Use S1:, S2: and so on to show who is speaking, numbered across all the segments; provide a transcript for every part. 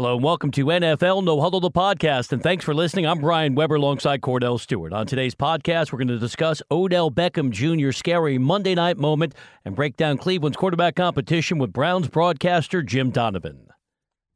S1: Hello and welcome to NFL No Huddle, the podcast. And thanks for listening. I'm Brian Weber alongside Kordell Stewart. On today's podcast, we're going to discuss Odell Beckham Jr.'s scary Monday night moment and break down Cleveland's quarterback competition with Browns broadcaster Jim Donovan.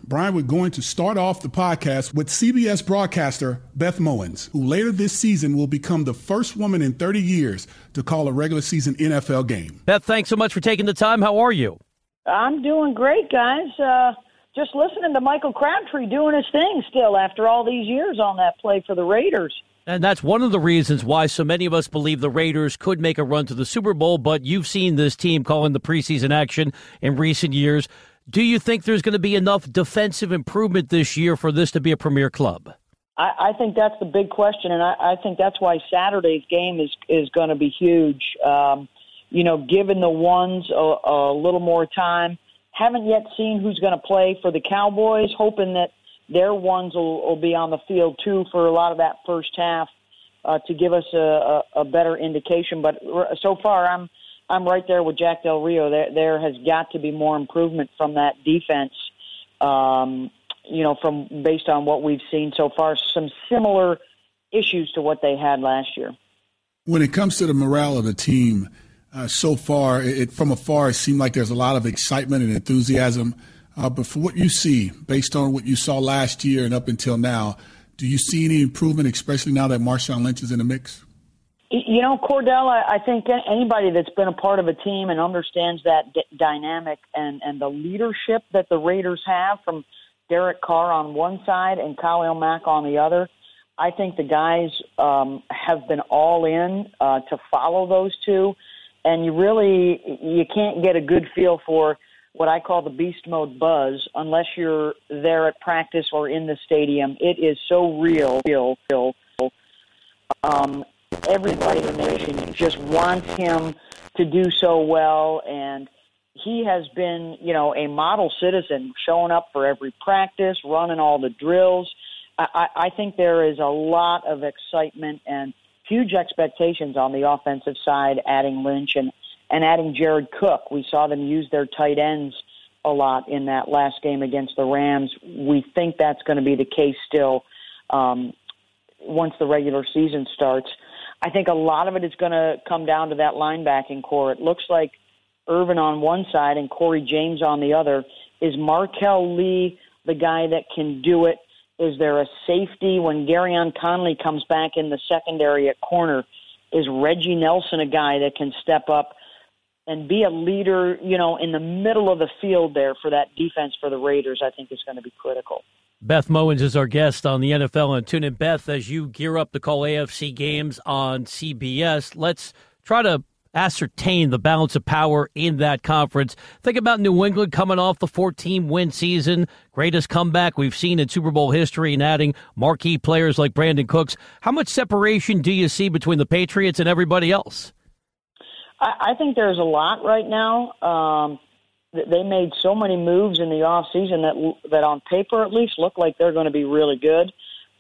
S2: Brian, we're going to start off the podcast with CBS broadcaster Beth Mowins, who later this season will become the first woman in 30 years to call a regular season NFL game.
S1: Beth, thanks so much for taking the time. How are you?
S3: I'm doing great, guys. Uh, just listening to Michael Crabtree doing his thing still after all these years on that play for the Raiders.
S1: And that's one of the reasons why so many of us believe the Raiders could make a run to the Super Bowl. But you've seen this team calling the preseason action in recent years. Do you think there's going to be enough defensive improvement this year for this to be a premier club?
S3: I, I think that's the big question, and I, I think that's why Saturday's game is is going to be huge. Um, you know, given the ones a, a little more time, haven't yet seen who's going to play for the Cowboys, hoping that their ones will, will be on the field too for a lot of that first half uh, to give us a, a, a better indication. But so far, I'm I'm right there with Jack Del Rio. There there has got to be more improvement from that defense. Um, you know, from based on what we've seen so far, some similar issues to what they had last year.
S2: When it comes to the morale of the team, uh, so far, it, from afar, it seemed like there's a lot of excitement and enthusiasm. Uh, but for what you see, based on what you saw last year and up until now, do you see any improvement, especially now that Marshawn Lynch is in the mix?
S3: You know, Kordell, I, I think anybody that's been a part of a team and understands that d- dynamic and, and the leadership that the Raiders have from Derek Carr on one side and Khalil Mack on the other, I think the guys um, have been all in uh, to follow those two and you really you can't get a good feel for what I call the beast mode buzz unless you're there at practice or in the stadium. It is so real, real, real. Um, everybody in the nation just wants him to do so well, and he has been, you know, a model citizen, showing up for every practice, running all the drills. I, I think there is a lot of excitement and huge expectations on the offensive side, adding Lynch and, and adding Jared Cook. We saw them use their tight ends a lot in that last game against the Rams. We think that's going to be the case still um, once the regular season starts. I think a lot of it is going to come down to that linebacking corps. It looks like Irvin on one side and Cory James on the other. Is Marquel Lee the guy that can do it is there a safety when Gareon Conley comes back in the secondary at corner? Is Reggie Nelson a guy that can step up and be a leader, you know, in the middle of the field there for that defense for the Raiders? I think is going to be critical.
S1: Beth Mowins is our guest on the NFL and TuneIn. Beth, as you gear up to call AFC games on CBS, let's try to ascertain the balance of power in that conference. Think about New England coming off the 14 win season, greatest comeback we've seen in Super Bowl history, and adding marquee players like Brandin Cooks. How much separation do you see between the Patriots and everybody else?
S3: I, I think there's a lot right now. Um, they made so many moves in the off season that that on paper at least look like they're going to be really good.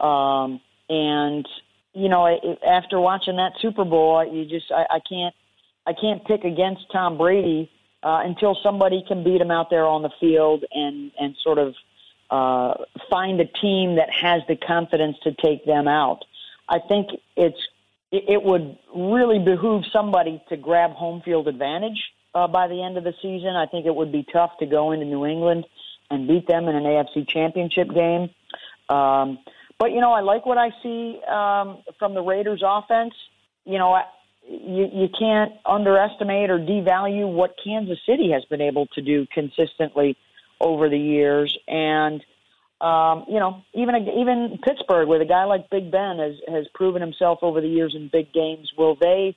S3: Um, and you know, after watching that Super Bowl, you just I, I can't I can't pick against Tom Brady uh, until somebody can beat him out there on the field and and sort of uh, find a team that has the confidence to take them out. I think it's it would really behoove somebody to grab home field advantage uh, by the end of the season. I think it would be tough to go into New England and beat them in an AFC Championship game. Um, but you know, I like what I see um, from the Raiders' offense. You know, I, you, you can't underestimate or devalue what Kansas City has been able to do consistently over the years. And, um, you know, even even Pittsburgh with a guy like Big Ben has, has proven himself over the years in big games. Will they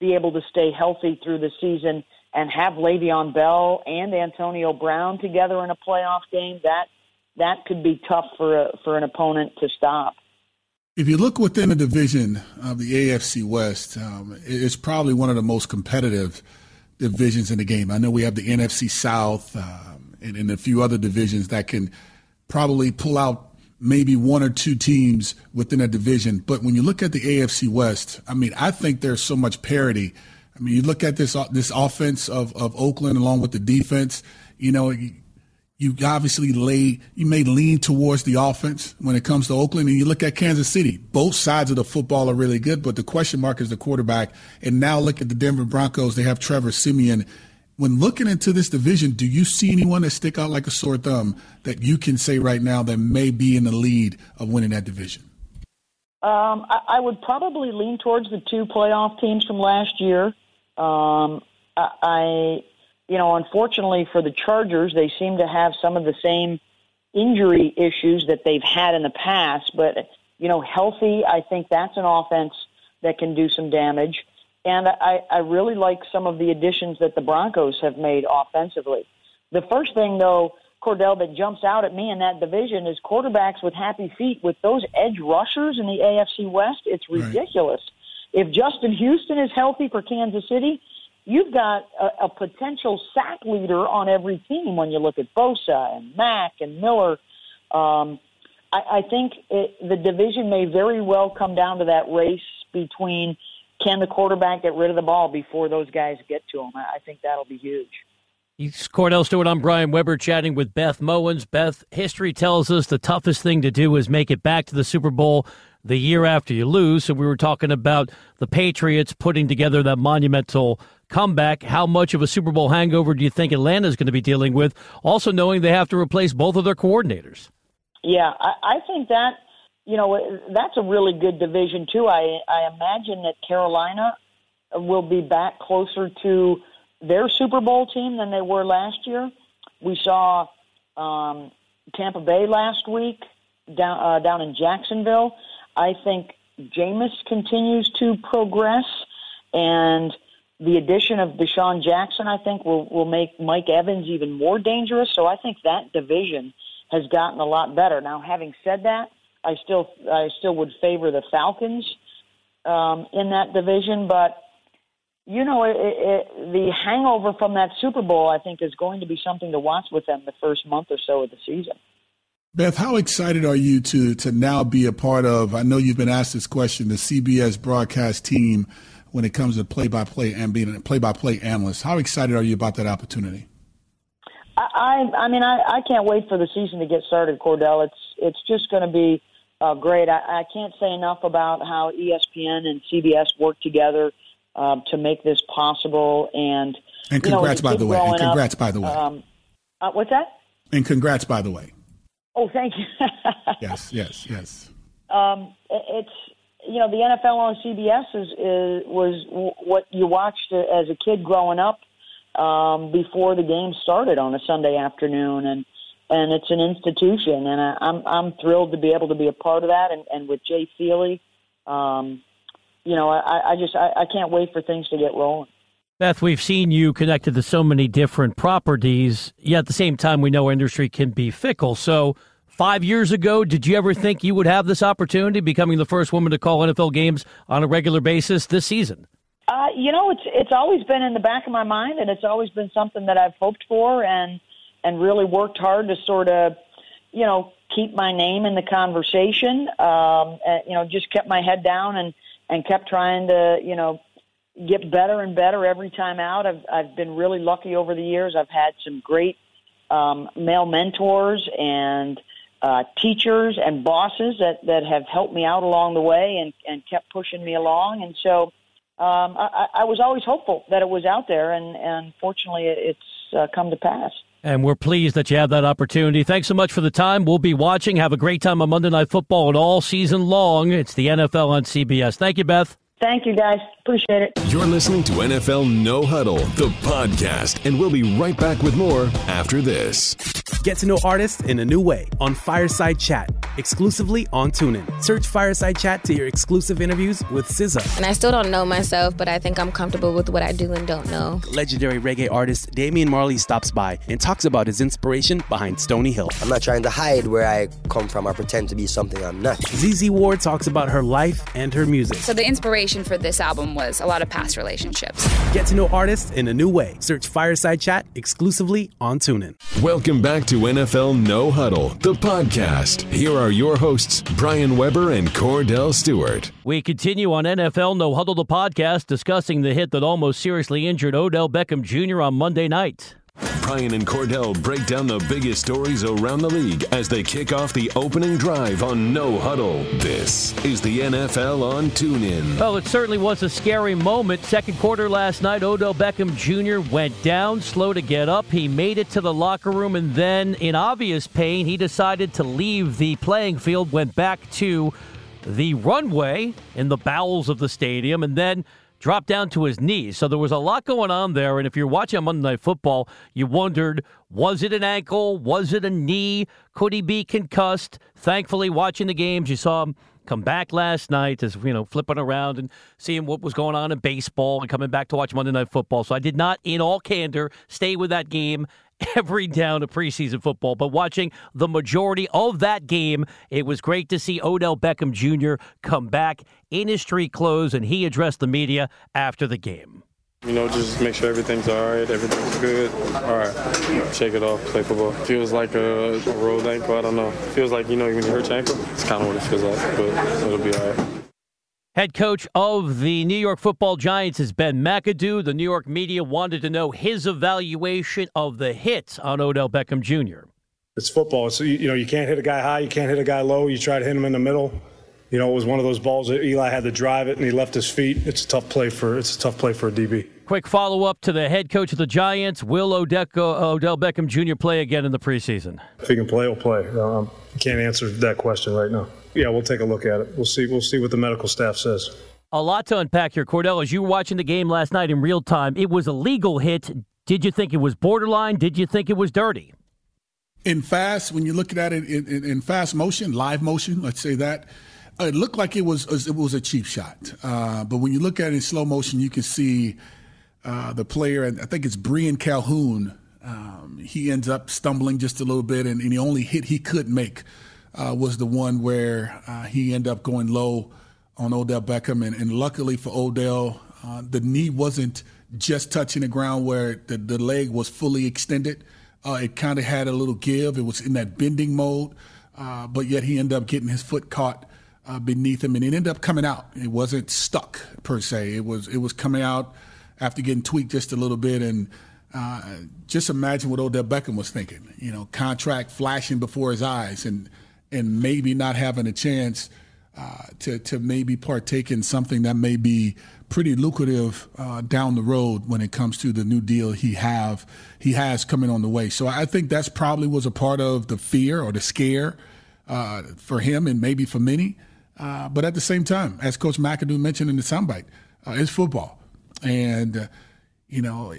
S3: be able to stay healthy through the season and have Le'Veon Bell and Antonio Brown together in a playoff game? That that could be tough for a, for an opponent to stop.
S2: If you look within the division of the AFC West, um, it's probably one of the most competitive divisions in the game. I know we have the NFC South um, and, and a few other divisions that can probably pull out maybe one or two teams within a division. But when you look at the AFC West, I mean, I think there's so much parity. I mean, you look at this this offense of, of Oakland along with the defense. You know, you, obviously lay you may lean towards the offense when it comes to Oakland, and you look at Kansas City. Both sides of the football are really good, but the question mark is the quarterback. And now look at the Denver Broncos; they have Trevor Siemian. When looking into this division, do you see anyone that stick out like a sore thumb that you can say right now that may be in the lead of winning that division?
S3: Um, I, I would probably lean towards the two playoff teams from last year. Um, I you know, unfortunately for the Chargers, they seem to have some of the same injury issues that they've had in the past. But, you know, healthy, I think that's an offense that can do some damage. And I, I really like some of the additions that the Broncos have made offensively. The first thing, though, Kordell, that jumps out at me in that division is quarterbacks with happy feet. With those edge rushers in the AFC West, it's ridiculous. Right. If Justin Houston is healthy for Kansas City, you've got a, a potential sack leader on every team when you look at Bosa and Mack and Miller. Um, I, I think it, the division may very well come down to that race between can the quarterback get rid of the ball before those guys get to him. I, I think that'll be huge.
S1: He's Kordell Stewart. I'm Brian Weber chatting with Beth Mowins. Beth, history tells us the toughest thing to do is make it back to the Super Bowl the year after you lose. So we were talking about the Patriots putting together that monumental comeback. How much of a Super Bowl hangover do you think Atlanta is going to be dealing with? Also, knowing they have to replace both of their coordinators.
S3: Yeah, I, I think that you know that's a really good division too. I I imagine that Carolina will be back closer to their Super Bowl team than they were last year. We saw um, Tampa Bay last week down uh, down in Jacksonville. I think Jameis continues to progress, and the addition of DeSean Jackson, I think, will will make Mike Evans even more dangerous. So I think that division has gotten a lot better. Now, having said that, I still I still would favor the Falcons um, in that division, but you know, it, it, the hangover from that Super Bowl, I think, is going to be something to watch with them the first month or so of the season.
S2: Beth, how excited are you to to now be a part of? I know you've been asked this question, the CBS broadcast team when it comes to play by play and being a play by play analyst. How excited are you about that opportunity?
S3: I I mean I, I can't wait for the season to get started, Kordell. It's it's just going to be uh, great. I, I can't say enough about how ESPN and CBS work together uh, to make this possible. And
S2: and congrats you know, by the way. And congrats up, by the way. Um,
S3: uh, what's that?
S2: And congrats by the way.
S3: Oh, thank you.
S2: yes, yes, yes.
S3: Um, it's you know, the NFL on CBS is, is was what you watched as a kid growing up um, before the game started on a Sunday afternoon, and and it's an institution, and I, I'm I'm thrilled to be able to be a part of that, and, and with Jay Feely, um, you know, I, I just I, I can't wait for things to get rolling.
S1: Beth, we've seen you connected to so many different properties, yet at the same time, we know industry can be fickle. So, Five years ago, did you ever think you would have this opportunity, becoming the first woman to call NFL games on a regular basis this season?
S3: Uh, you know, it's it's always been in the back of my mind, and it's always been something that I've hoped for, and and really worked hard to sort of, you know, keep my name in the conversation. Um, and, you know, just kept my head down and and kept trying to, you know, get better and better every time out. I've I've been really lucky over the years. I've had some great um, male mentors and uh, teachers and bosses that, that have helped me out along the way and, and kept pushing me along. And so um, I, I was always hopeful that it was out there, and, and fortunately, it's uh, come to pass.
S1: And we're pleased that you have that opportunity. Thanks so much for the time. We'll be watching. Have a great time on Monday Night Football and all season long. It's the NFL on CBS. Thank you, Beth.
S3: Thank you, guys. Appreciate it.
S4: You're listening to NFL No Huddle, the podcast, and we'll be right back with more after this.
S5: Get to know artists in a new way on Fireside Chat, exclusively on TuneIn. Search Fireside Chat to hear exclusive interviews with SZA.
S6: And I still don't know myself, but I think I'm comfortable with what I do and don't know.
S5: Legendary reggae artist Damian Marley stops by and talks about his inspiration behind Stony Hill.
S7: I'm not trying to hide where I come from or pretend to be something I'm not.
S5: ZZ Ward talks about her life and her music.
S8: So the inspiration for this album was a lot of past relationships.
S5: Get to know artists in a new way. Search Fireside Chat exclusively on TuneIn.
S4: Welcome back to NFL No Huddle, the podcast. Here are your hosts, Brian Weber and Kordell Stewart.
S1: We continue on NFL No Huddle, the podcast, discussing the hit that almost seriously injured Odell Beckham Jr. on Monday night.
S4: Brian and Kordell break down the biggest stories around the league as they kick off the opening drive on No Huddle. This is the NFL on TuneIn.
S1: Well, it certainly was a scary moment. Second quarter last night, Odell Beckham Jr. went down, slow to get up. He made it to the locker room, and then, in obvious pain, he decided to leave the playing field, went back to the runway in the bowels of the stadium, and then dropped down to his knees. So there was a lot going on there. And if you're watching Monday Night Football, you wondered was it an ankle? Was it a knee? Could he be concussed? Thankfully, watching the games, you saw him come back last night as you know flipping around and seeing what was going on in baseball and coming back to watch Monday Night Football. So I did not, in all candor, stay with that game every down of preseason football. But watching the majority of that game, it was great to see Odell Beckham Jr. come back in his street clothes, and he addressed the media after the game.
S9: You know, just make sure everything's all right, everything's good. All right, shake it off, play football. Feels like a, rolled ankle, I don't know. Feels like, you know, when you hurt your ankle, it's kind of what it feels like, but it'll be all right.
S1: Head coach of the New York football Giants is Ben McAdoo. The New York media wanted to know his evaluation of the hit on Odell Beckham Jr.
S10: It's football. So, you know, you can't hit a guy high, you can't hit a guy low. You try to hit him in the middle. You know, it was one of those balls that Eli had to drive it and he left his feet. It's a tough play for it's a tough play for a DB.
S1: Quick follow up to the head coach of the Giants. Will Odell Beckham Jr. play again in the preseason?
S10: If he can play, he'll play. Um, can't answer that question right now. Yeah, we'll take a look at it. We'll see. We'll see what the medical staff says.
S1: A lot to unpack here, Kordell. As you were watching the game last night in real time, it was a legal hit. Did you think it was borderline? Did you think it was dirty?
S2: In fast, when you look at it in, in, in fast motion, live motion, let's say that, uh, it looked like it was it was a cheap shot. Uh, but when you look at it in slow motion, you can see uh, the player, and I think it's Brian Calhoun. Um, he ends up stumbling just a little bit, and, and the only hit he could make uh, was the one where uh, he ended up going low on Odell Beckham. And, and luckily for Odell, uh, the knee wasn't just touching the ground where the, the leg was fully extended. Uh, it kind of had a little give. It was in that bending mode, but yet he ended up getting his foot caught beneath him, and it ended up coming out. It wasn't stuck per se. It was it was coming out after getting tweaked just a little bit and. Uh, just imagine what Odell Beckham was thinking. You know, contract flashing before his eyes, and and maybe not having a chance uh, to to maybe partake in something that may be pretty lucrative uh, down the road when it comes to the new deal he have he has coming on the way. So I think that's probably was a part of the fear or the scare uh, for him and maybe for many. Uh, but at the same time, as Coach McAdoo mentioned in the soundbite, uh, it's football, and uh, you know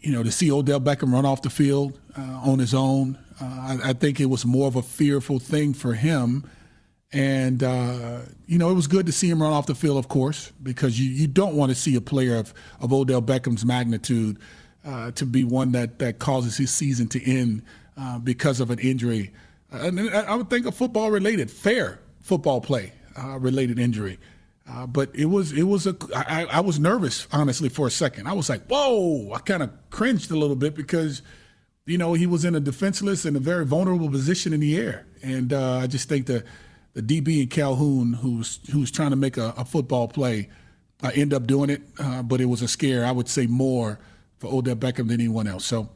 S2: you know, to see Odell Beckham run off the field uh, on his own, uh, I, I, think it was more of a fearful thing for him. And, uh, you know, it was good to see him run off the field, of course, because you, you don't want to see a player of, of Odell Beckham's magnitude uh, to be one that, that causes his season to end because of an injury. and I would think a football related, fair football play related injury. Uh, but it was it was a I, I was nervous honestly for a second. I was like, whoa! I kind of cringed a little bit because you know he was in a defenseless and a very vulnerable position in the air, and uh, I just think the the DB in Calhoun, who's who's trying to make a, a football play, uh, end up doing it. Uh, but it was a scare. I would say more for Odell Beckham than anyone else. So.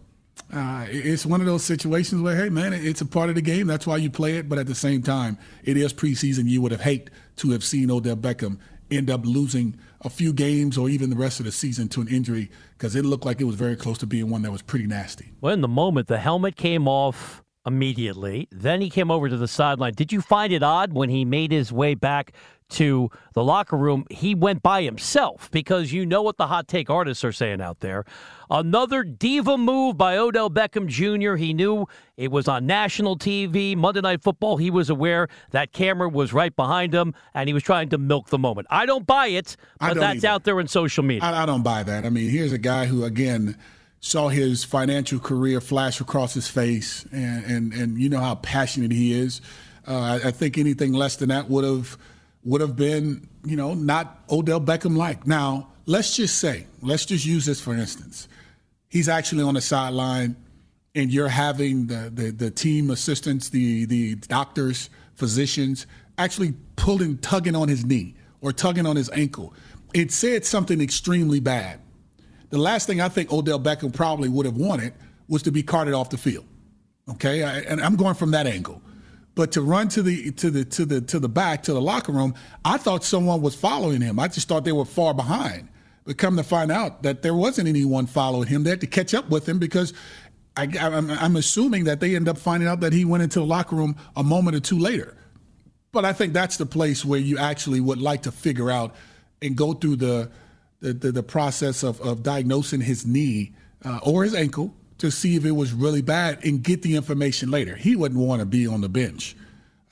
S2: Uh, it's one of those situations where, hey, man, it's a part of the game. That's why you play it. But at the same time, it is preseason. You would have hate to have seen Odell Beckham end up losing a few games or even the rest of the season to an injury because it looked like it was very close to being one that was pretty nasty.
S1: Well, in the moment, the helmet came off immediately. Then he came over to the sideline. Did you find it odd when he made his way back to the locker room, he went by himself because you know what the hot take artists are saying out there. Another diva move by Odell Beckham Jr. He knew it was on national TV, Monday Night Football. He was aware that camera was right behind him, and he was trying to milk the moment. I don't buy it, but that's either. out there in social media.
S2: I, I don't buy that. I mean, here's a guy who, again, saw his financial career flash across his face, and and, and you know how passionate he is. Uh, I, I, think anything less than that would have would have been, you know, not Odell Beckham like. Now, let's just say, let's just use this for instance. He's actually on the sideline, and you're having the, the, the team assistants, the the doctors, physicians, actually pulling, tugging on his knee or tugging on his ankle. It said something extremely bad. The last thing I think Odell Beckham probably would have wanted was to be carted off the field. Okay, I, and I'm going from that angle. But to run to the to the to the to the back to the locker room, I thought someone was following him. I just thought they were far behind. But come to find out that there wasn't anyone following him. They had to catch up with him because I, am assuming that they end up finding out that he went into the locker room a moment or two later. But I think that's the place where you actually would like to figure out and go through the the, the, the process of, of diagnosing his knee uh, or his ankle to see if it was really bad and get the information later. He wouldn't want to be on the bench,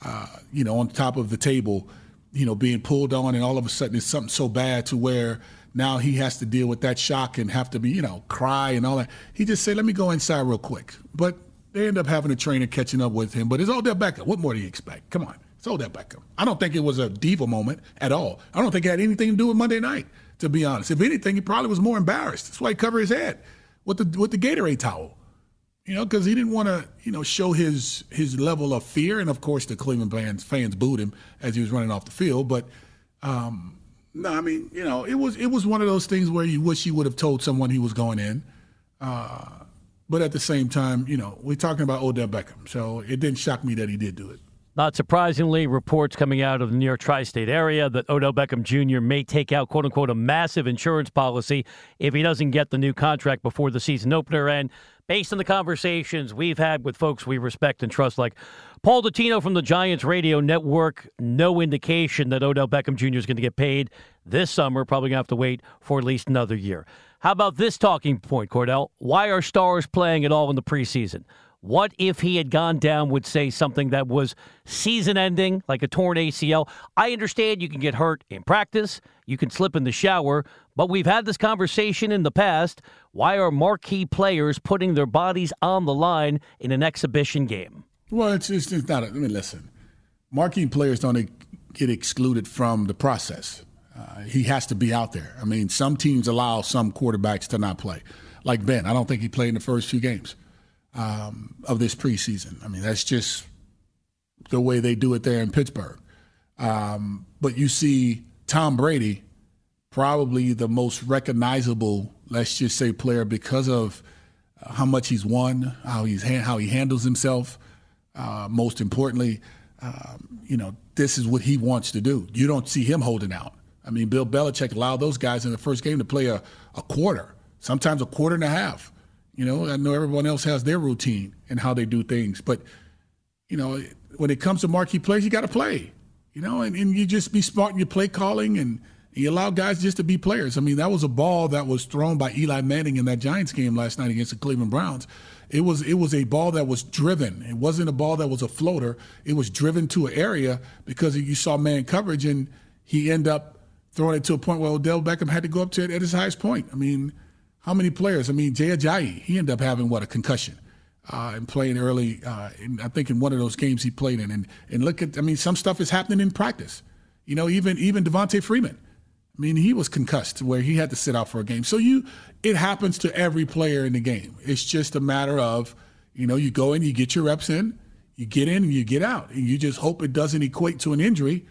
S2: uh, you know, on top of the table, you know, being pulled on, and all of a sudden it's something so bad to where now he has to deal with that shock and have to be, you know, cry and all that. He just said, "Let me go inside real quick," but they end up having a trainer catching up with him. But it's all Odell Beckham. What more do you expect? Come on, it's Odell Beckham. I don't think it was a diva moment at all. I don't think it had anything to do with Monday night. To be honest, if anything, he probably was more embarrassed. That's why he covered his head with the with the Gatorade towel. You know, because he didn't want to, you know, show his his level of fear, and of course the Cleveland fans fans booed him as he was running off the field. But um, no, I mean, you know, it was it was one of those things where you wish you would have told someone he was going in. Uh, but at the same time, you know, we're talking about Odell Beckham, so it didn't shock me that he did do it.
S1: Not surprisingly, reports coming out of the New York tri state area that Odell Beckham Jr. may take out, quote unquote, a massive insurance policy if he doesn't get the new contract before the season opener. And based on the conversations we've had with folks we respect and trust, like Paul Dottino from the Giants Radio Network, no indication that Odell Beckham Jr. is going to get paid this summer. Probably going to have to wait for at least another year. How about this talking point, Kordell? Why are stars playing at all in the preseason? What if he had gone down with, say, something that was season ending, like a torn ACL? I understand you can get hurt in practice, you can slip in the shower, but we've had this conversation in the past. Why are marquee players putting their bodies on the line in an exhibition game?
S2: Well, it's, it's, it's not. A, I mean, listen, marquee players don't get excluded from the process. Uh, he has to be out there. I mean, some teams allow some quarterbacks to not play, like Ben. I don't think he played in the first few games um, of this preseason. I mean, that's just the way they do it there in Pittsburgh. Um, but you see Tom Brady, probably the most recognizable, let's just say, player because of how much he's won, how he's how he handles himself. Uh, most importantly, um, you know, this is what he wants to do. You don't see him holding out. I mean, Bill Belichick allowed those guys in the first game to play a, a quarter, sometimes a quarter and a half. You know, I know everyone else has their routine and how they do things, but you know, when it comes to marquee players, you got to play. You know, and, and you just be smart in your play calling and you allow guys just to be players. I mean, that was a ball that was thrown by Eli Manning in that Giants game last night against the Cleveland Browns. It was it was a ball that was driven. It wasn't a ball that was a floater. It was driven to an area because you saw man coverage, and he ended up throwing it to a point where Odell Beckham had to go up to it at his highest point. I mean, how many players? I mean, Jay Ajayi, he ended up having what a concussion uh, and playing early. Uh, in, I think in one of those games he played in, and and look at, I mean, some stuff is happening in practice. You know, even even Devonta Freeman. I mean, he was concussed where he had to sit out for a game. So you, it happens to every player in the game. It's just a matter of, you know, you go in, you get your reps in, you get in, and you get out, and you just hope it doesn't equate to an injury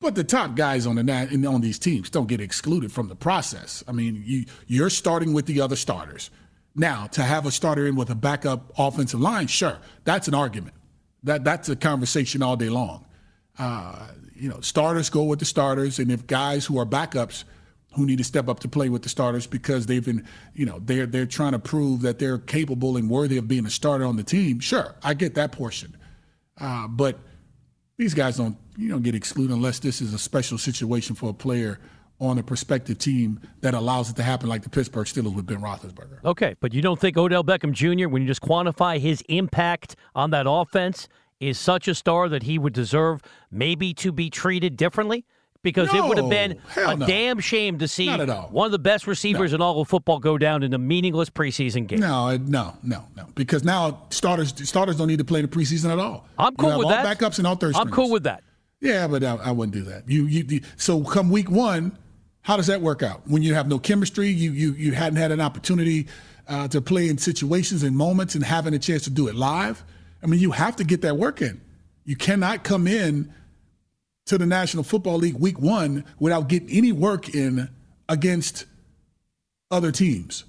S2: but the top guys on the on these teams don't get excluded from the process. I mean, you you're starting with the other starters. Now, to have a starter in with a backup offensive line, sure, that's an argument. That that's a conversation all day long. Uh, you know, starters go with the starters, and if guys who are backups who need to step up to play with the starters because they've been, you know, they're they're trying to prove that they're capable and worthy of being a starter on the team. Sure, I get that portion, uh, but these guys don't you don't get excluded unless this is a special situation for a player on a prospective team that allows it to happen, like the Pittsburgh Steelers with Ben Roethlisberger.
S1: Okay, but you don't think Odell Beckham Jr., when you just quantify his impact on that offense, is such a star that he would deserve maybe to be treated differently? Because
S2: no,
S1: it would have been a
S2: no.
S1: damn shame to see one of the best receivers
S2: no.
S1: in all of football go down in a meaningless preseason game.
S2: No, no, no, no. Because now starters starters don't need to play in the preseason at all.
S1: I'm cool with
S2: all
S1: that.
S2: Backups and all third.
S1: I'm cool with that.
S2: Yeah, but I, I wouldn't do that. You, you, you, so come week one, how does that work out? When you have no chemistry, you you you hadn't had an opportunity uh, to play in situations and moments and having a chance to do it live. I mean, you have to get that work in. You cannot come in to the National Football League week one without getting any work in against other teams,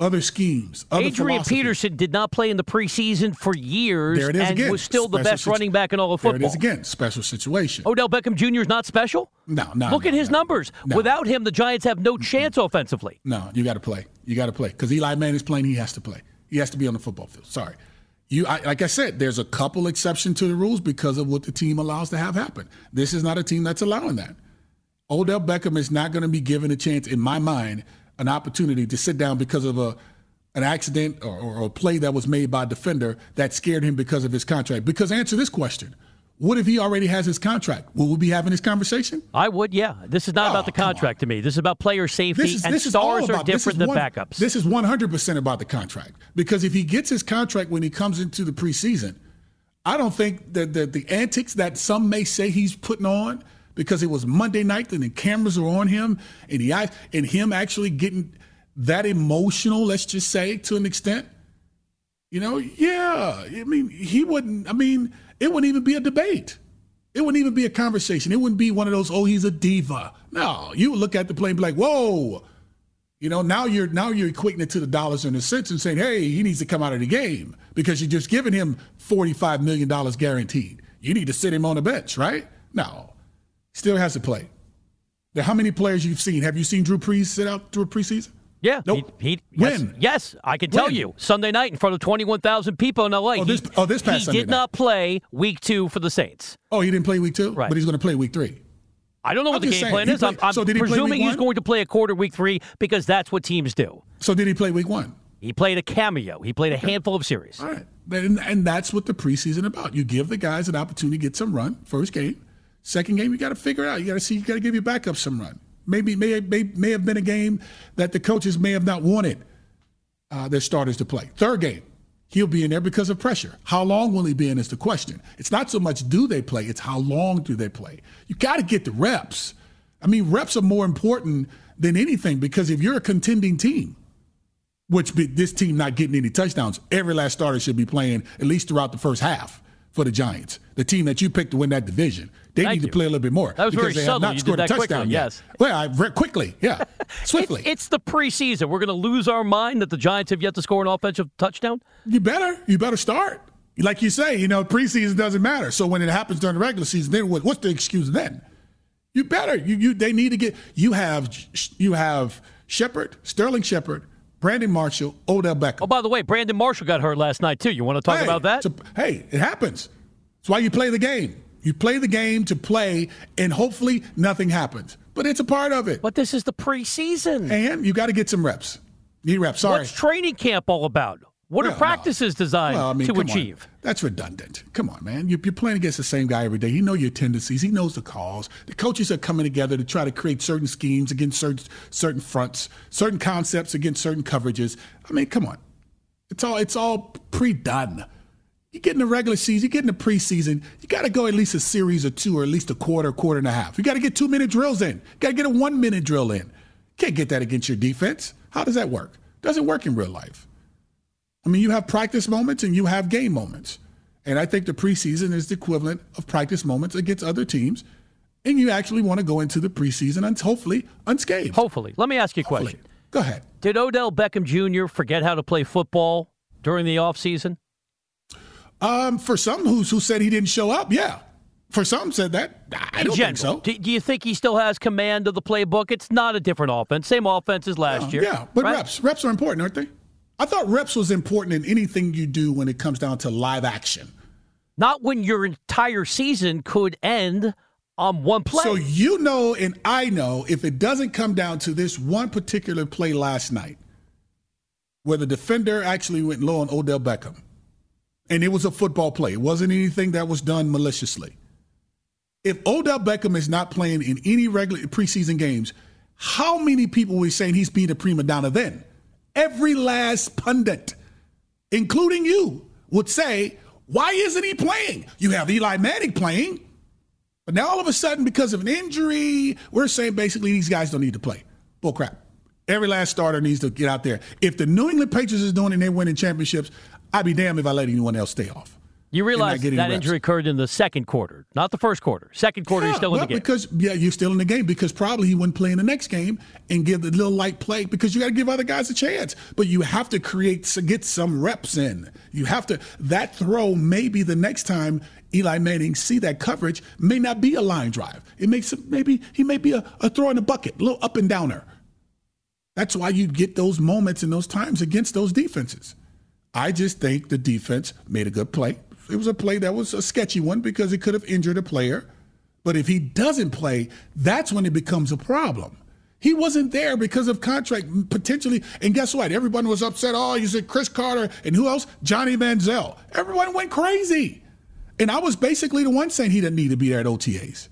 S2: other schemes. Other
S1: Adrian Peterson did not play in the preseason for years
S2: there it is
S1: and
S2: again.
S1: was still the best
S2: situ-
S1: running back in all of
S2: There
S1: football.
S2: it is again. Special situation.
S1: Odell Beckham Jr. is not special?
S2: No, no.
S1: Look
S2: no,
S1: at his
S2: no.
S1: numbers.
S2: No.
S1: Without him, the Giants have no chance offensively.
S2: No, you got to play. You got to play because Eli Manning's playing. He has to play. He has to be on the football field. Sorry. You, I, like I said, there's a couple exceptions to the rules because of what the team allows to have happen. This is not a team that's allowing that. Odell Beckham is not going to be given a chance, in my mind, an opportunity to sit down because of a an accident or, or a play that was made by a defender that scared him because of his contract. Because answer this question: What if he already has his contract? Will we be having this conversation?
S1: I would, yeah. This is not
S2: Oh,
S1: about the contract to me. This is about player safety,
S2: This is,
S1: and
S2: this
S1: stars
S2: about,
S1: are different than
S2: one-
S1: backups.
S2: This is 100% about the contract. Because if he gets his contract when he comes into the preseason, I don't think that the, the antics that some may say he's putting on because it was Monday night and the cameras were on him and he and him actually getting that emotional, let's just say, to an extent. You know, yeah. I mean, he wouldn't, I mean, it wouldn't even be a debate. It wouldn't even be a conversation. It wouldn't be one of those, oh, he's a diva. No, you would look at the play and be like, whoa. You know, now you're now you're equating it to the dollars and the cents and saying, hey, he needs to come out of the game because you're just giving him $45 million guaranteed. You need to sit him on the bench, right? No. Still has to play. Now, how many players you've seen? Have you seen Drew Brees sit out through a preseason?
S1: Yeah.
S2: Nope.
S1: He, he, yes,
S2: When?
S1: Yes, I can tell
S2: When?
S1: you. Sunday night in front of 21,000 people in L.A.
S2: Oh, this-
S1: he,
S2: oh, this past
S1: He
S2: Sunday
S1: did
S2: night.
S1: not play week two for the Saints.
S2: Oh, he didn't play week two?
S1: Right.
S2: But he's going to play week three.
S1: I don't know what
S2: I'm
S1: the game
S2: saying,
S1: plan is. I'm, I'm
S2: so
S1: presuming he's going to play a quarter week three because that's what teams do.
S2: So did he play week one?
S1: He played a cameo. He played a handful of series.
S2: All right. And, and that's what the preseason about. You give the guys an opportunity to get some run, first game. Second game, you got to figure it out. You got to see, you got to give your backup some run. Maybe may, may, may have been a game that the coaches may have not wanted uh, their starters to play. Third game, he'll be in there because of pressure. How long will he be in is the question. It's not so much do they play, it's how long do they play. You got to get the reps. I mean, reps are more important than anything because if you're a contending team, which this team not getting any touchdowns, every last starter should be playing at least throughout the first half for the Giants, the team that you picked to win that division. They
S1: Thank
S2: need
S1: you.
S2: to play a little bit more
S1: That was
S2: because
S1: very
S2: they
S1: subtle.
S2: have not
S1: You
S2: scored a
S1: that quickly,
S2: touchdown yet.
S1: yes.
S2: Well, I quickly, yeah, swiftly.
S1: It's, it's the preseason. We're going to lose our mind that the Giants have yet to score an offensive touchdown.
S2: you better, you better start. Like you say, you know, preseason doesn't matter. So when it happens during the regular season, then what, what's the excuse then? You better. You, you they need to get. You have you have Shepard, Sterling Shepard, Brandon Marshall, Odell Beckham.
S1: Oh, by the way, Brandon Marshall got hurt last night too. You want to talk
S2: Hey,
S1: about that?
S2: a- hey, it happens. That's why you play the game. You play the game to play, and hopefully nothing happens. But it's a part of it.
S1: but this is the preseason.
S2: And you got to get some reps. Need reps. Sorry.
S1: What's training camp all about? What are
S2: no.
S1: practices designed
S2: Well, I mean,
S1: to
S2: come on.
S1: achieve?
S2: That's redundant. Come on, man. You're, you're playing against the same guy every day. He know your tendencies. He knows the calls. The coaches are coming together to try to create certain schemes against certain certain fronts, certain concepts against certain coverages. I mean, come on. It's all it's all pre-done. You get in the regular season, you get in the preseason, you got to go at least a series or two, or at least a quarter, quarter and a half. You got to get two minute drills in. You got to get a one minute drill in. Can't get that against your defense. How does that work? Doesn't work in real life. I mean, you have practice moments and you have game moments. And I think the preseason is the equivalent of practice moments against other teams. And you actually want to go into the preseason and hopefully unscathed.
S1: Hopefully. Let me ask you a
S2: Hopefully.
S1: question.
S2: Go ahead.
S1: Did Odell Beckham Jr. forget how to play football during the offseason?
S2: Um, for some who who said he didn't show up, yeah. For some said that. I don't
S1: general,
S2: think so.
S1: do, do you think he still has command of the playbook? It's not a different offense. Same offense as last
S2: Uh,
S1: year.
S2: Yeah, but
S1: right?
S2: reps reps are important, aren't they? I thought reps was important in anything you do when it comes down to live action.
S1: Not when your entire season could end on one play.
S2: So you know, and I know, if it doesn't come down to this one particular play last night, where the defender actually went low on Odell Beckham, and it was a football play, it wasn't anything that was done maliciously. If Odell Beckham is not playing in any regular preseason games, how many people were saying he's being a prima donna then? Every last pundit, including you, would say, why isn't he playing? You have Eli Manning playing. But now all of a sudden, because of an injury, we're saying basically these guys don't need to play. Bull crap. Every last starter needs to get out there. If the New England Patriots is doing it and they're winning championships, I'd be damned if I let anyone else stay off.
S1: You realize that reps. injury occurred in the second quarter, not the first quarter. Second quarter, yeah, you're still
S2: well,
S1: in the game.
S2: Because yeah, you're still in the game because probably he wouldn't play in the next game and give the little light play because you got to give other guys a chance. But you have to create get some reps in. You have to that throw maybe the next time Eli Manning see that coverage may not be a line drive. It makes maybe he may be a, a throw in the bucket, a little up and downer. That's why you get those moments and those times against those defenses. I just think the defense made a good play it was a play that was a sketchy one because it could have injured a player. But if he doesn't play, that's when it becomes a problem. He wasn't there because of contract potentially. And guess what? Everyone was upset. Oh, you said Chris Carter and who else? Johnny Manziel. Everyone went crazy. And I was basically the one saying he didn't need to be there at OTAs.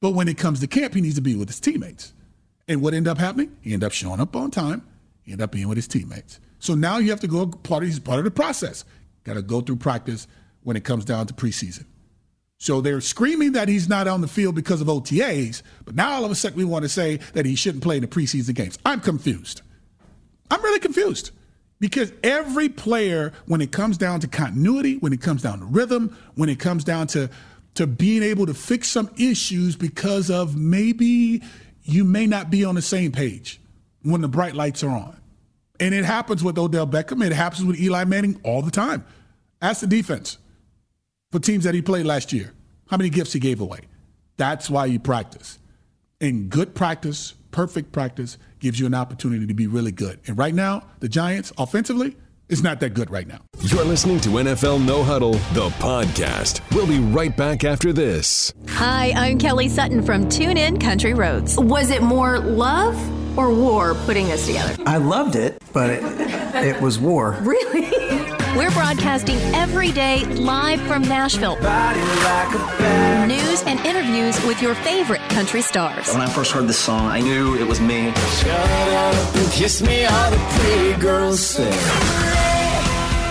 S2: But when it comes to camp, he needs to be with his teammates. And what ended up happening? He ended up showing up on time. He ended up being with his teammates. So now you have to go part of part of the process. Got to go through practice, when it comes down to preseason. So they're screaming that he's not on the field because of OTAs, but now all of a sudden we want to say that he shouldn't play in the preseason games. I'm confused. I'm really confused because every player, when it comes down to continuity, when it comes down to rhythm, when it comes down to to being able to fix some issues because of maybe you may not be on the same page when the bright lights are on. And it happens with Odell Beckham. It happens with Eli Manning all the time. Ask the defense for teams that he played last year. How many gifts he gave away? That's why you practice. And good practice, perfect practice, gives you an opportunity to be really good. And right now, the Giants, offensively, is not that good right now.
S4: You're listening to NFL No Huddle, the podcast. We'll be right back after this.
S11: Hi, I'm Kelly Sutton from TuneIn Country Roads. Was it more love or war putting us together?
S12: I loved it, but it, it was war.
S11: Really? We're broadcasting every day live from Nashville. Like News and interviews with your favorite country stars.
S12: When I first heard this song, I knew it was me.
S11: Shut up and kiss me, all the pretty girls say.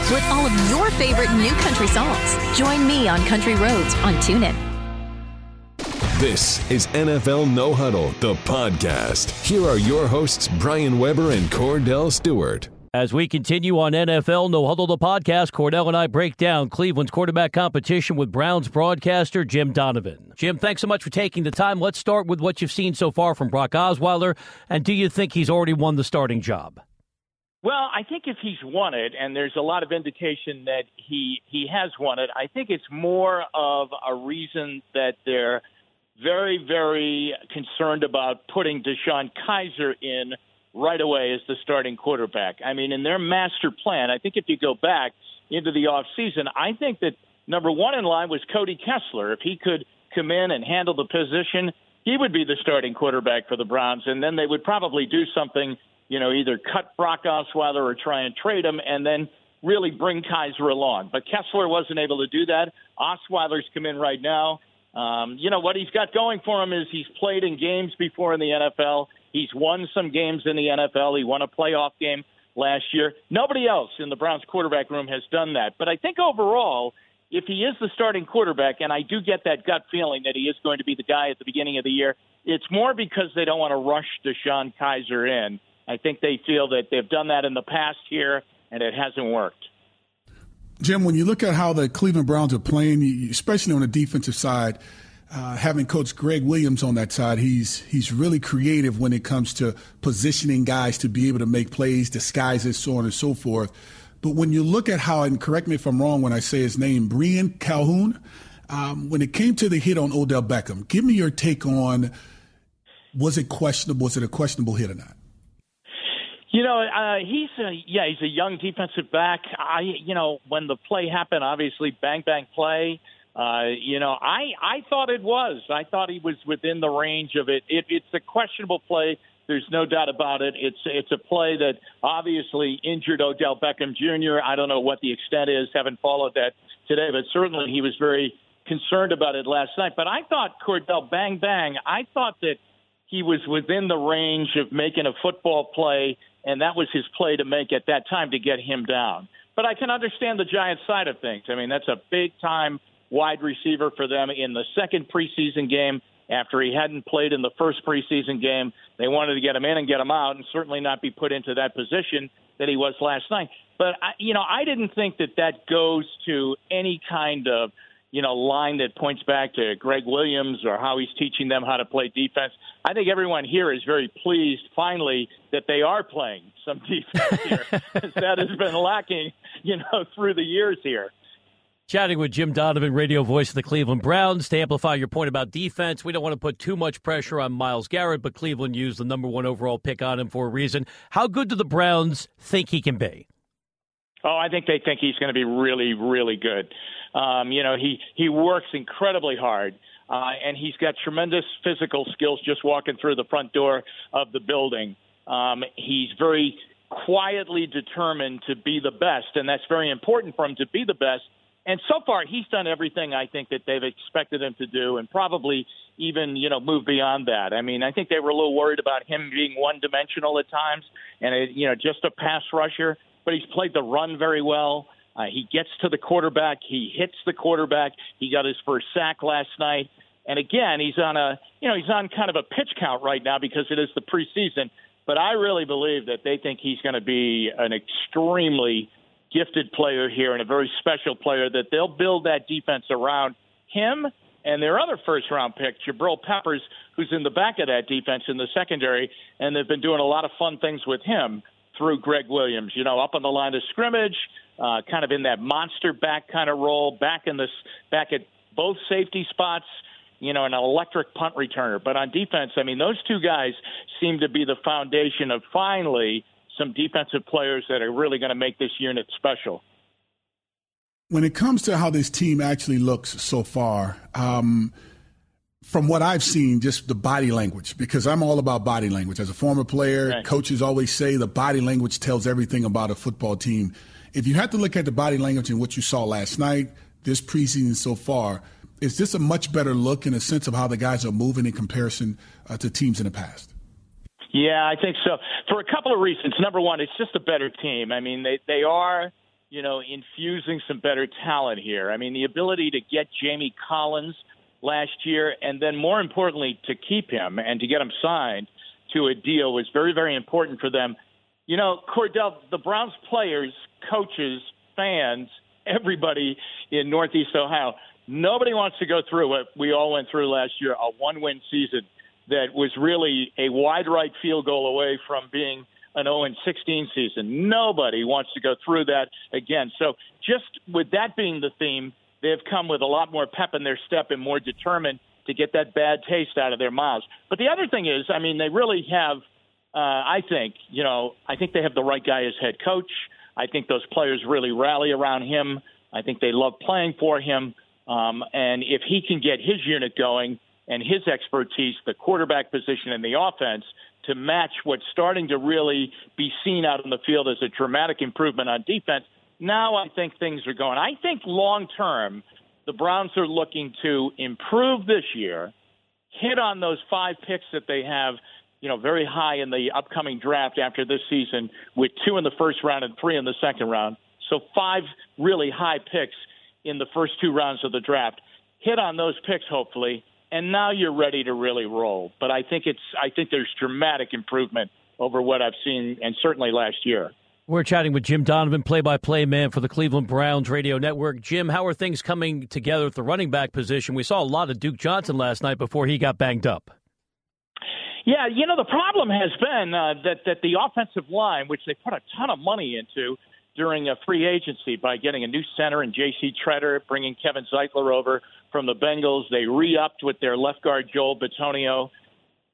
S11: With all of your favorite new country songs, join me on Country Roads on TuneIn.
S4: This is NFL No Huddle, the podcast. Here are your hosts, Brian Weber and Kordell Stewart.
S1: As we continue on NFL No Huddle the podcast, Kordell and I break down Cleveland's quarterback competition with Browns broadcaster Jim Donovan. Jim, thanks so much for taking the time. Let's start with what you've seen so far from Brock Osweiler, and do you think he's already won the starting job?
S13: Well, I think if he's won it, and there's a lot of indication that he he has won it, I think it's more of a reason that they're very, very concerned about putting DeShone Kizer in right away as the starting quarterback. I mean, in their master plan, I think if you go back into the off season, I think that number one in line was Cody Kessler. If he could come in and handle the position, he would be the starting quarterback for the Browns, and then they would probably do something, you know, either cut Brock Osweiler or try and trade him, and then really bring Kizer along. But Kessler wasn't able to do that. Osweiler's come in right now. Um, you know what he's got going for him is he's played in games before in the NFL. He's won some games in the NFL. He won a playoff game last year. Nobody else in the Browns quarterback room has done that. But I think overall, if he is the starting quarterback, and I do get that gut feeling that he is going to be the guy at the beginning of the year, it's more because they don't want to rush DeShone Kizer in. I think they feel that they've done that in the past here, and it hasn't worked.
S2: Jim, when you look at how the Cleveland Browns are playing, especially on the defensive side, uh, having Coach Gregg Williams on that side, he's he's really creative when it comes to positioning guys to be able to make plays, disguises, so on and so forth. But when you look at how, and correct me if I'm wrong when I say his name, Brian Calhoun, um, when it came to the hit on Odell Beckham, give me your take on was it questionable? Was it a questionable hit or not?
S13: You know, uh, he's a, yeah, he's a young defensive back. I, you know, when the play happened, obviously bang bang play. Uh, you know, I I thought it was. I thought he was within the range of it. it. It's a questionable play. There's no doubt about it. It's it's a play that obviously injured Odell Beckham Jr. I don't know what the extent is. Haven't followed that today, but certainly he was very concerned about it last night. But I thought Kordell bang bang. I thought that he was within the range of making a football play and that was his play to make at that time to get him down. But I can understand the Giants side of things. I mean, that's a big time wide receiver for them in the second preseason game after he hadn't played in the first preseason game. They wanted to get him in and get him out and certainly not be put into that position that he was last night. But, I, you know, I didn't think that that goes to any kind of you know, line that points back to Gregg Williams or how he's teaching them how to play defense. I think everyone here is very pleased finally that they are playing some defense here. that has been lacking, you know, through the years here.
S1: Chatting with Jim Donovan, radio voice of the Cleveland Browns. To amplify your point about defense, we don't want to put too much pressure on Myles Garrett, but Cleveland used the number one overall pick on him for a reason. How good do the Browns think he can be?
S13: Oh, I think they think he's going to be really, really good. Um, you know, he he works incredibly hard, uh, and he's got tremendous physical skills just walking through the front door of the building. Um, he's very quietly determined to be the best, and that's very important for him to be the best. And so far, he's done everything I think that they've expected him to do, and probably even you know move beyond that. I mean, I think they were a little worried about him being one-dimensional at times, and it, you know just a pass rusher. But he's played the run very well. Uh, he gets to the quarterback. He hits the quarterback. He got his first sack last night. And again, he's on a you know he's on kind of a pitch count right now because it is the preseason. But I really believe that they think he's going to be an extremely gifted player here and a very special player. That they'll build that defense around him and their other first round pick, Jabril Peppers, who's in the back of that defense in the secondary, and they've been doing a lot of fun things with him through Gregg Williams. You know, up on the line of scrimmage, uh, kind of in that monster back kind of role, back in this, back at both safety spots. You know, an electric punt returner. But on defense, I mean, those two guys seem to be the foundation of finally some defensive players that are really going to make this unit special.
S2: When it comes to how this team actually looks so far, um, from what I've seen, just the body language, because I'm all about body language. As a former player, right. coaches always say the body language tells everything about a football team. If you have to look at the body language and what you saw last night, this preseason so far, is this a much better look in a sense of how the guys are moving in comparison uh, to teams in the past?
S13: Yeah, I think so. For a couple of reasons. Number one, it's just a better team. I mean, they they are, you know, infusing some better talent here. I mean, the ability to get Jamie Collins last year, and then more importantly, to keep him and to get him signed to a deal was very, very important for them. You know, Kordell, the Browns players, coaches, fans, everybody in Northeast Ohio, nobody wants to go through what we all went through last year a one win season that was really a wide right field goal away from being an 0 16 season. Nobody wants to go through that again. So, just with that being the theme, they've come with a lot more pep in their step and more determined to get that bad taste out of their mouths. But the other thing is, I mean, they really have. Uh, I think you know, I think they have the right guy as head coach. I think those players really rally around him. I think they love playing for him. Um, and if he can get his unit going and his expertise, the quarterback position and the offense, to match what's starting to really be seen out in the field as a dramatic improvement on defense, now I think things are going. I think long term, the Browns are looking to improve this year, hit on those five picks that they have, you know, very high in the upcoming draft after this season, with two in the first round and three in the second round. So five really high picks in the first two rounds of the draft. Hit on those picks, hopefully, and now you're ready to really roll. But I think it's I think there's dramatic improvement over what I've seen, and certainly last year.
S1: We're chatting with Jim Donovan, play by play man for the Cleveland Browns radio network. Jim, how are things coming together at the running back position? We saw a lot of Duke Johnson last night before he got banged up.
S13: Yeah, you know, the problem has been uh, that, that the offensive line, which they put a ton of money into during a free agency by getting a new center and J.C. Tretter, bringing Kevin Zeitler over from the Bengals, they re upped with their left guard, Joel Bitonio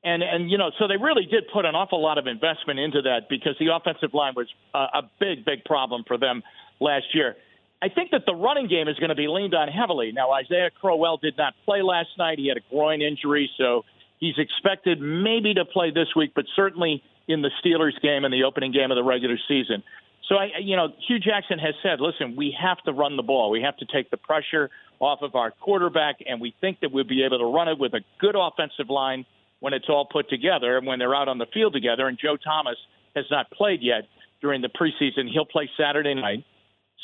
S13: And and you know, so they really did put an awful lot of investment into that because the offensive line was a, a big, big problem for them last year. I think that the running game is going to be leaned on heavily. Now, Isaiah Crowell did not play last night; he had a groin injury, so he's expected maybe to play this week, but certainly in the Steelers game and the opening game of the regular season. So I, you know, Hue Jackson has said, listen, we have to run the ball. We have to take the pressure off of our quarterback, and we think that we'll be able to run it with a good offensive line when it's all put together and when they're out on the field together. And Joe Thomas has not played yet during the preseason. He'll play Saturday night.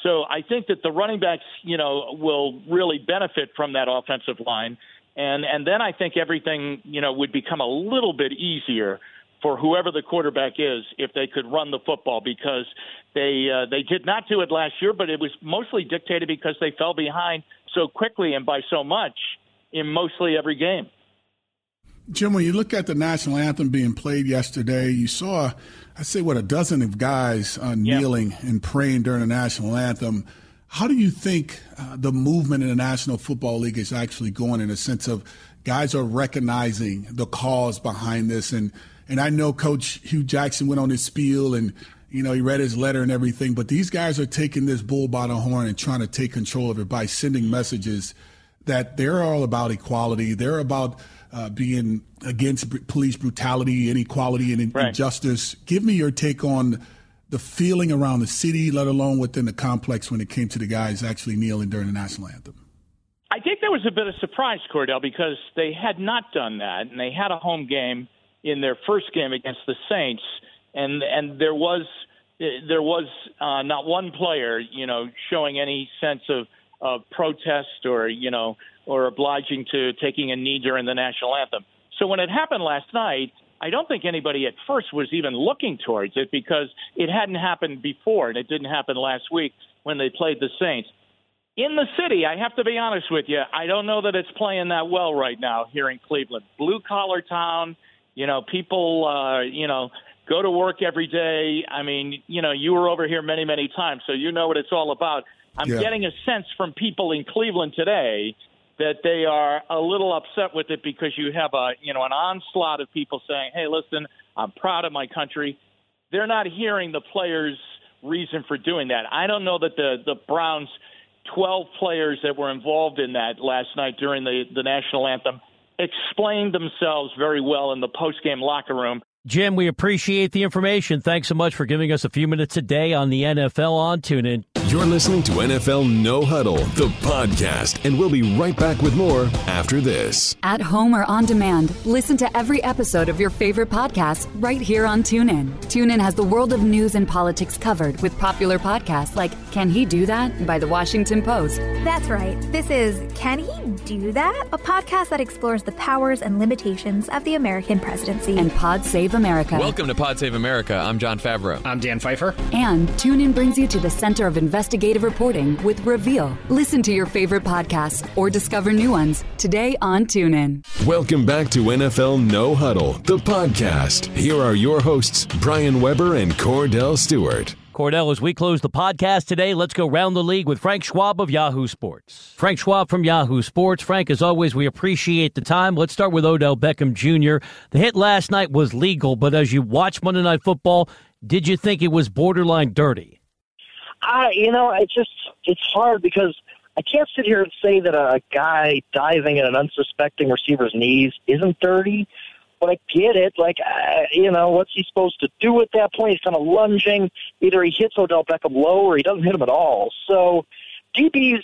S13: So I think that the running backs, you know, will really benefit from that offensive line. And and then I think everything, you know, would become a little bit easier for whoever the quarterback is if they could run the football because they uh, they did not do it last year, but it was mostly dictated because they fell behind so quickly and by so much in mostly every game.
S2: Jim, when you look at the national anthem being played yesterday, you saw, I'd say, what a dozen of guys uh, kneeling yep. and praying during the national anthem. How do you think uh, the movement in the National Football League is actually going in a sense of guys are recognizing the cause behind this? And, and I know Coach Hue Jackson went on his spiel and, you know, he read his letter and everything, but these guys are taking this bull by the horn and trying to take control of it by sending messages that they're all about equality. They're about uh, being against police brutality, inequality, and right. injustice. Give me your take on the feeling around the city, let alone within the complex, when it came to the guys actually kneeling during the national anthem.
S13: I think there was a bit of surprise, Kordell, because they had not done that, and they had a home game in their first game against the Saints, and and there was there was uh, not one player, you know, showing any sense of of protest or you know or obliging to taking a knee during the national anthem. So when it happened last night, I don't think anybody at first was even looking towards it because it hadn't happened before and it didn't happen last week when they played the Saints. In the city, I have to be honest with you, I don't know that it's playing that well right now here in Cleveland. Blue collar town, you know, people, uh, you know, go to work every day. I mean, you know, you were over here many, many times, so you know what it's all about. I'm yeah. getting a sense from people in Cleveland today that they are a little upset with it because you have a you know an onslaught of people saying, "Hey, listen, I'm proud of my country." They're not hearing the players' reason for doing that. I don't know that the the Browns' 12 players that were involved in that last night during the the national anthem explained themselves very well in the post game locker room.
S1: Jim, we appreciate the information. Thanks so much for giving us a few minutes a day on the NFL on TuneIn.
S4: You're listening to NFL No Huddle, the podcast, and we'll be right back with more after this.
S14: At home or on demand, listen to every episode of your favorite podcast right here on TuneIn. TuneIn has the world of news and politics covered with popular podcasts like Can He Do That? by The Washington Post.
S15: That's right. This is Can He Do That? A podcast that explores the powers and limitations of the American presidency.
S14: And Pod Save America.
S16: Welcome to Pod Save America. I'm Jon Favreau.
S17: I'm Dan Pfeiffer.
S14: And TuneIn brings you to the center of investment investigative reporting with Reveal. Listen to your favorite podcasts or discover new ones today on TuneIn.
S4: Welcome back to NFL No Huddle, the podcast. Here are your hosts, Brian Weber and Kordell Stewart.
S1: Kordell, as we close the podcast today, let's go round the league with Frank Schwab of Yahoo Sports. Frank Schwab from Yahoo Sports. Frank, as always, we appreciate the time. Let's start with Odell Beckham Jr. The hit last night was legal, but as you watch Monday Night Football, did you think it was borderline dirty?
S18: I, you know, it's just it's hard because I can't sit here and say that a guy diving at an unsuspecting receiver's knees isn't dirty, but I get it. Like, uh, you know, what's he supposed to do at that point? He's kind of lunging. Either he hits Odell Beckham low or he doesn't hit him at all. So DBs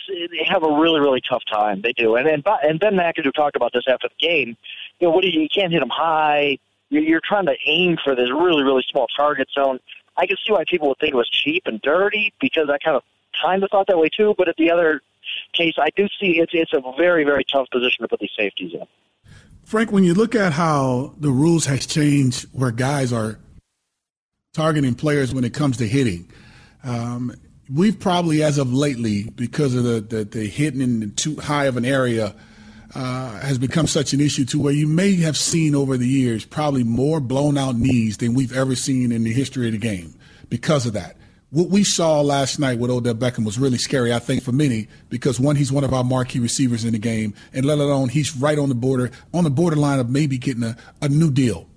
S18: have a really, really tough time. They do. And and, and Ben McAdoo talked about this after the game. You know, what do you, you can't hit him high. You're, you're trying to aim for this really, really small target zone. I can see why people would think it was cheap and dirty because I kind of kind of thought that way too. But at the other case, I do see it's it's a very very tough position to put these safeties in.
S2: Frank, when you look at how the rules has changed, where guys are targeting players when it comes to hitting, um, we've probably, as of lately, because of the the, the hitting in too high of an area uh, has become such an issue to where you may have seen over the years probably more blown out knees than we've ever seen in the history of the game because of that. what we saw last night with Odell Beckham was really scary, I think, for many, because one, he's one of our marquee receivers in the game, and let alone he's right on the border, on the borderline of maybe getting a, a new deal.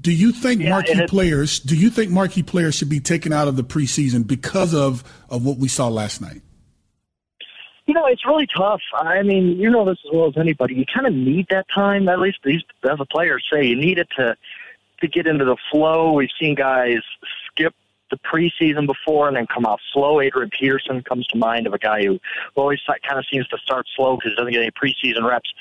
S2: Do you think yeah, marquee players? Do you think marquee players should be taken out of the preseason because of of what we saw last night?
S18: You know, it's really tough. I mean, you know this as well as anybody. You kind of need that time. At least these as a player say you need it to to get into the flow. We've seen guys the preseason before and then come out slow. Adrian Peterson comes to mind of a guy who always kind of seems to start slow because he doesn't get any preseason reps.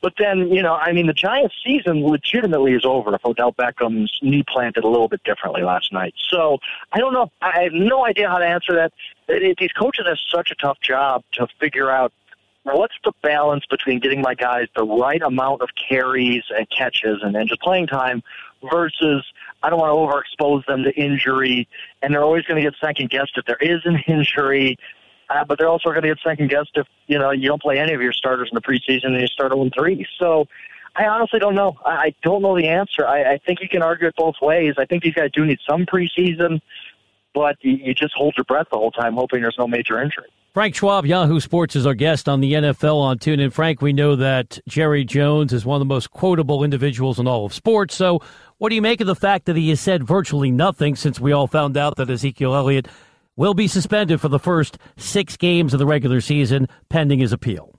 S18: But then, you know, I mean, the Giants' season legitimately is over if Odell Beckham's knee planted a little bit differently last night. So I don't know. I have no idea how to answer that. These coaches have such a tough job to figure out what's the balance between getting my guys the right amount of carries and catches and then just playing time versus I don't want to overexpose them to injury, and they're always going to get second guessed if there is an injury. Uh, but they're also going to get second guessed if you know you don't play any of your starters in the preseason and you start 0 3. So I honestly don't know. I, I don't know the answer. I, I think you can argue it both ways. I think these guys do need some preseason, but you, you just hold your breath the whole time, hoping there's no major injury.
S1: Frank Schwab, Yahoo Sports, is our guest on the NFL on TuneIn. Frank, we know that Jerry Jones is one of the most quotable individuals in all of sports. So, what do you make of the fact that he has said virtually nothing since we all found out that Ezekiel Elliott will be suspended for the first six games of the regular season pending his appeal?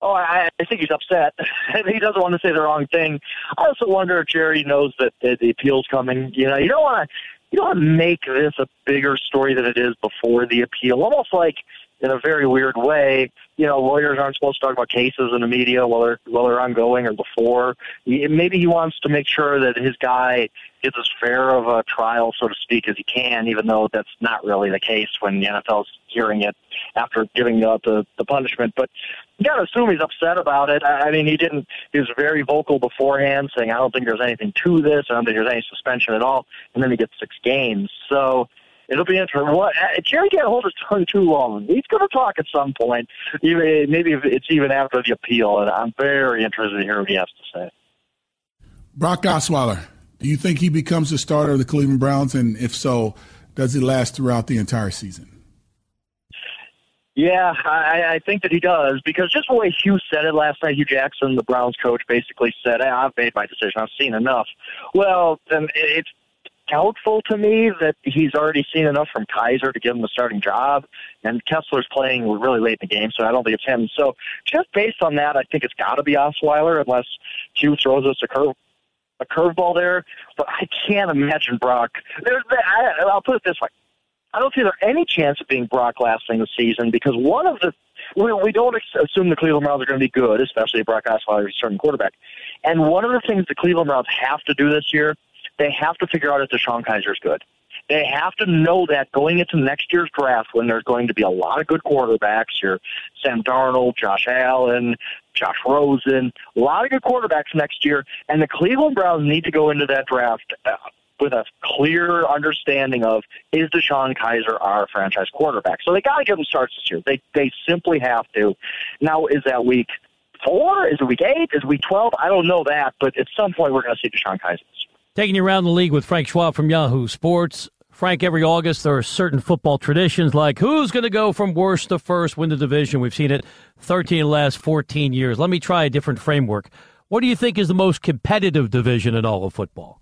S18: Oh, I, I think he's upset. he doesn't want to say the wrong thing. I also wonder if Jerry knows that the, the appeal's coming. You know, you don't want to you don't want to make this a bigger story than it is before the appeal. Almost like in a very weird way, you know, lawyers aren't supposed to talk about cases in the media while they're while they're ongoing or before. Maybe he wants to make sure that his guy gets as fair of a trial, so to speak, as he can, even though that's not really the case when the NFL's hearing it after giving out the, the punishment. But you got to assume he's upset about it. I mean, he didn't. He was very vocal beforehand, saying, "I don't think there's anything to this. I don't think there's any suspension at all." And then he gets six games. So it'll be interesting. What uh, Jerry can't hold his tongue too long. He's going to talk at some point. Even, maybe if it's even after the appeal, and I'm very interested to hear what he has to say.
S2: Brock Osweiler, do you think he becomes the starter of the Cleveland Browns? And if so, does it last throughout the entire season?
S18: Yeah, I, I think that he does because just the way Hue said it last night, Hue Jackson, the Browns coach, basically said, hey, "I've made my decision. I've seen enough." Well, then it's doubtful to me that he's already seen enough from Kizer to give him the starting job. And Kessler's playing really late in the game, so I don't think it's him. So just based on that, I think it's got to be Osweiler unless Hue throws us a curve a curveball there. But I can't imagine Brock. There's, I, I'll put it this way: I don't see there any chance of being Brock lasting the season because one of the we, we don't assume the Cleveland Browns are going to be good, especially Brock Osweiler is a starting quarterback. And one of the things the Cleveland Browns have to do this year they have to figure out if DeShone Kizer is good. They have to know that going into next year's draft when there's going to be a lot of good quarterbacks, your Sam Darnold, Josh Allen, Josh Rosen, a lot of good quarterbacks next year, and the Cleveland Browns need to go into that draft uh, with a clear understanding of is DeShone Kizer our franchise quarterback. So they got to give him starts this year. They they simply have to. Now is that week four? Is it week eight? Is it week twelve? I don't know that, but at some point we're going to see DeShone Kizer.
S1: Taking you around the league with Frank Schwab from Yahoo Sports. Frank, every August there are certain football traditions like who's going to go from worst to first, win the division. We've seen it 13 of the last 14 years. Let me try a different framework. What do you think is the most competitive division in all of football?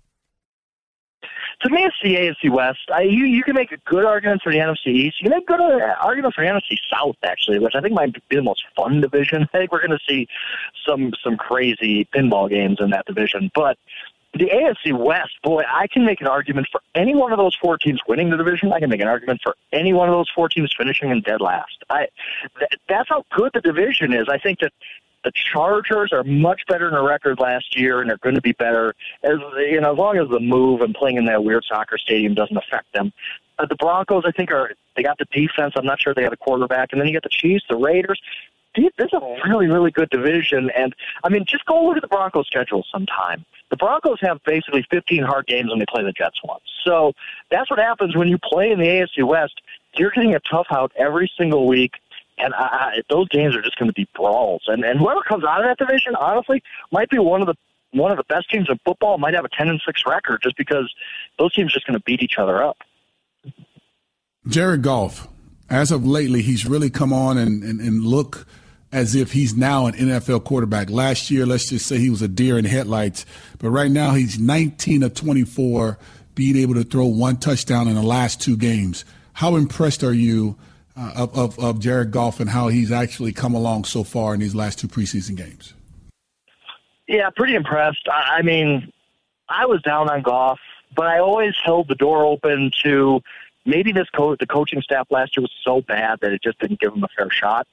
S18: To me, it's the AFC West. I, you you can make a good argument for the NFC East. You can make a good uh, argument for the NFC South, actually, which I think might be the most fun division. I think we're going to see some some crazy pinball games in that division. But the AFC West, boy, I can make an argument for any one of those four teams winning the division. I can make an argument for any one of those four teams finishing in dead last. I th- that's how good the division is. I think that the Chargers are much better than a record last year, and they're going to be better as you know as long as the move and playing in that weird soccer stadium doesn't affect them. Uh, the Broncos, I think, are they got the defense. I'm not sure they have a quarterback, and then you get the Chiefs, the Raiders this is a really, really good division. And I mean, just go look at the Broncos schedule sometime. The Broncos have basically 15 hard games when they play the Jets once. So that's what happens when you play in the AFC West. You're getting a tough out every single week. And I, those games are just going to be brawls. And, and whoever comes out of that division, honestly, might be one of the one of the best teams in football. Might have a ten and six record just because those teams are just going to beat each other up.
S2: Jared Goff, as of lately, he's really come on and, and, and look as if he's now an NFL quarterback. Last year, let's just say he was a deer in headlights, but right now he's 19 of 24, being able to throw one touchdown in the last two games. How impressed are you uh, of, of, of Jared Goff and how he's actually come along so far in these last two preseason games?
S18: Yeah, pretty impressed. I, mean, I was down on Goff, but I always held the door open to maybe this coach, the coaching staff last year was so bad that it just didn't give him a fair shot.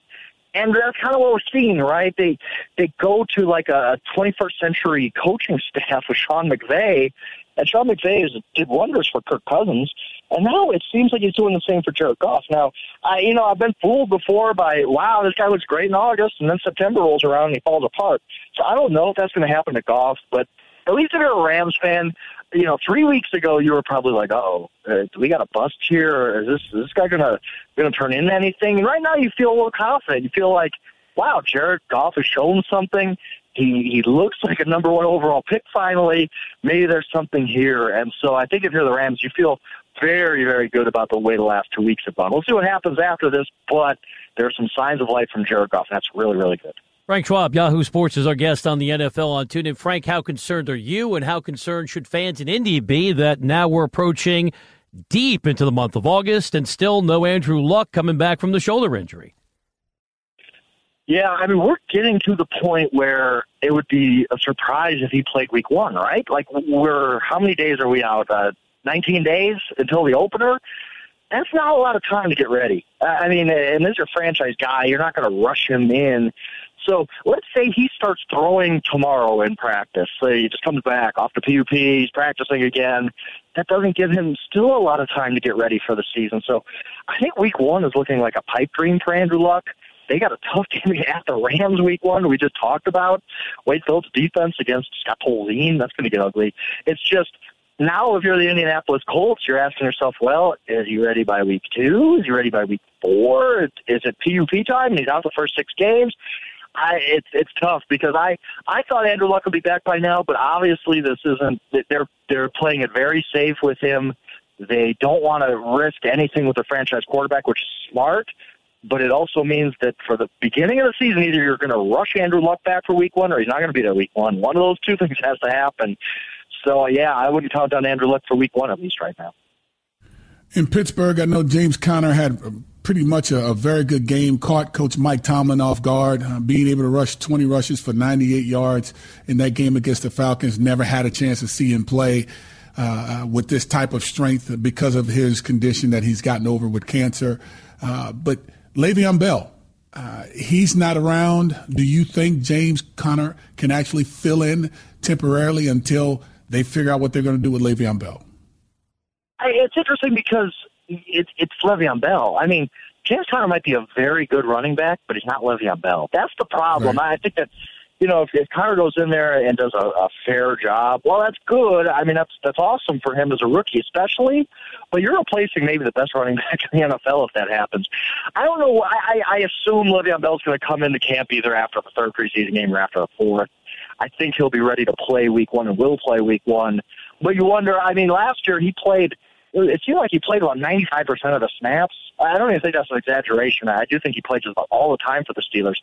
S18: And that's kind of what we're seeing, right? They they go to like a 21st century coaching staff with Sean McVay, and Sean McVay is, did wonders for Kirk Cousins, and now it seems like he's doing the same for Jared Goff. Now, I you know I've been fooled before by wow this guy looks great in August, and then September rolls around and he falls apart. So I don't know if that's going to happen to Goff, but at least if you're a Rams fan, you know, three weeks ago you were probably like, "Oh, uh, we got a bust here? Or is this is this guy gonna gonna turn into anything?" And right now you feel a little confident. You feel like, "Wow, Jared Goff has shown something. He he looks like a number one overall pick. Finally, maybe there's something here." And so I think if you're the Rams, you feel very very good about the way the last two weeks have gone. We'll see what happens after this, but there are some signs of life from Jared Goff. That's really really good.
S1: Frank Schwab, Yahoo Sports, is our guest on the NFL on TuneIn. Frank, how concerned are you, and how concerned should fans in Indy be that now we're approaching deep into the month of August and still no Andrew Luck coming back from the shoulder injury?
S18: Yeah, I mean, we're getting to the point where it would be a surprise if he played week one, right? Like, we're, how many days are we out? Uh, 19 days until the opener? That's not a lot of time to get ready. I mean, and this is your franchise guy. You're not going to rush him in so let's say he starts throwing tomorrow in practice. Say he just comes back off the PUP, he's practicing again. That doesn't give him still a lot of time to get ready for the season. So I think week one is looking like a pipe dream for Andrew Luck. They got a tough game at the Rams week one we just talked about. Wade Phillips defense against Scott Tolzien, that's going to get ugly. It's just now if you're the Indianapolis Colts, you're asking yourself, well, is he ready by week two? Is he ready by week four? Is it PUP time? He's out the first six games. I it's it's tough because I I thought Andrew Luck would be back by now, but obviously this isn't. They're they're playing it very safe with him. They don't want to risk anything with the franchise quarterback, which is smart. But it also means that for the beginning of the season, either you're going to rush Andrew Luck back for Week One, or he's not going to be there Week One. One of those two things has to happen. So uh, yeah, I wouldn't count on Andrew Luck for Week One at least right now.
S2: In Pittsburgh, I know James Conner had pretty much a, a, very good game. Caught Coach Mike Tomlin off guard, uh, being able to rush 20 rushes for 98 yards in that game against the Falcons. Never had a chance to see him play uh, uh, with this type of strength because of his condition that he's gotten over with cancer. Uh, but Le'Veon Bell, uh, he's not around. Do you think James Conner can actually fill in temporarily until they figure out what they're going to do with Le'Veon Bell?
S18: It's interesting because it's it's Le'Veon Bell. I mean, James Conner might be a very good running back, but he's not Le'Veon Bell. That's the problem. Right. I think that you know if, if Conner goes in there and does a, a fair job, well, that's good. I mean, that's that's awesome for him as a rookie, especially. But you're replacing maybe the best running back in the NFL if that happens. I don't know. I I assume Le'Veon Bell's going to come into camp either after the third preseason game or after the fourth. I think he'll be ready to play week one and will play week one. But you wonder. I mean, last year he played it seemed like he played about 95% of the snaps. I don't even think that's an exaggeration. I do think he played just about all the time for the Steelers.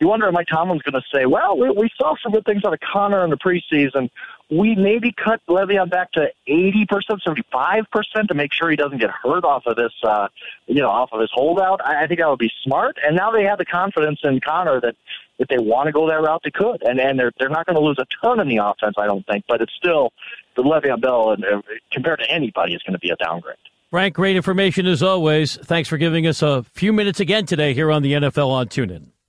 S18: You wonder if Mike Tomlin's going to say, well, we, we saw some good things out of Conner in the preseason. We maybe cut Le'Veon back to 80%, 75% to make sure he doesn't get hurt off of this, uh, you know, off of his holdout. I, I think that would be smart. And now they have the confidence in Conner that if they want to go that route, they could. And and they're they're not going to lose a ton in the offense, I don't think. But it's still the Le'Veon Bell, and uh, compared to anybody, is going to be a downgrade.
S1: Frank, great information as always. Thanks for giving us a few minutes again today here on the NFL on TuneIn.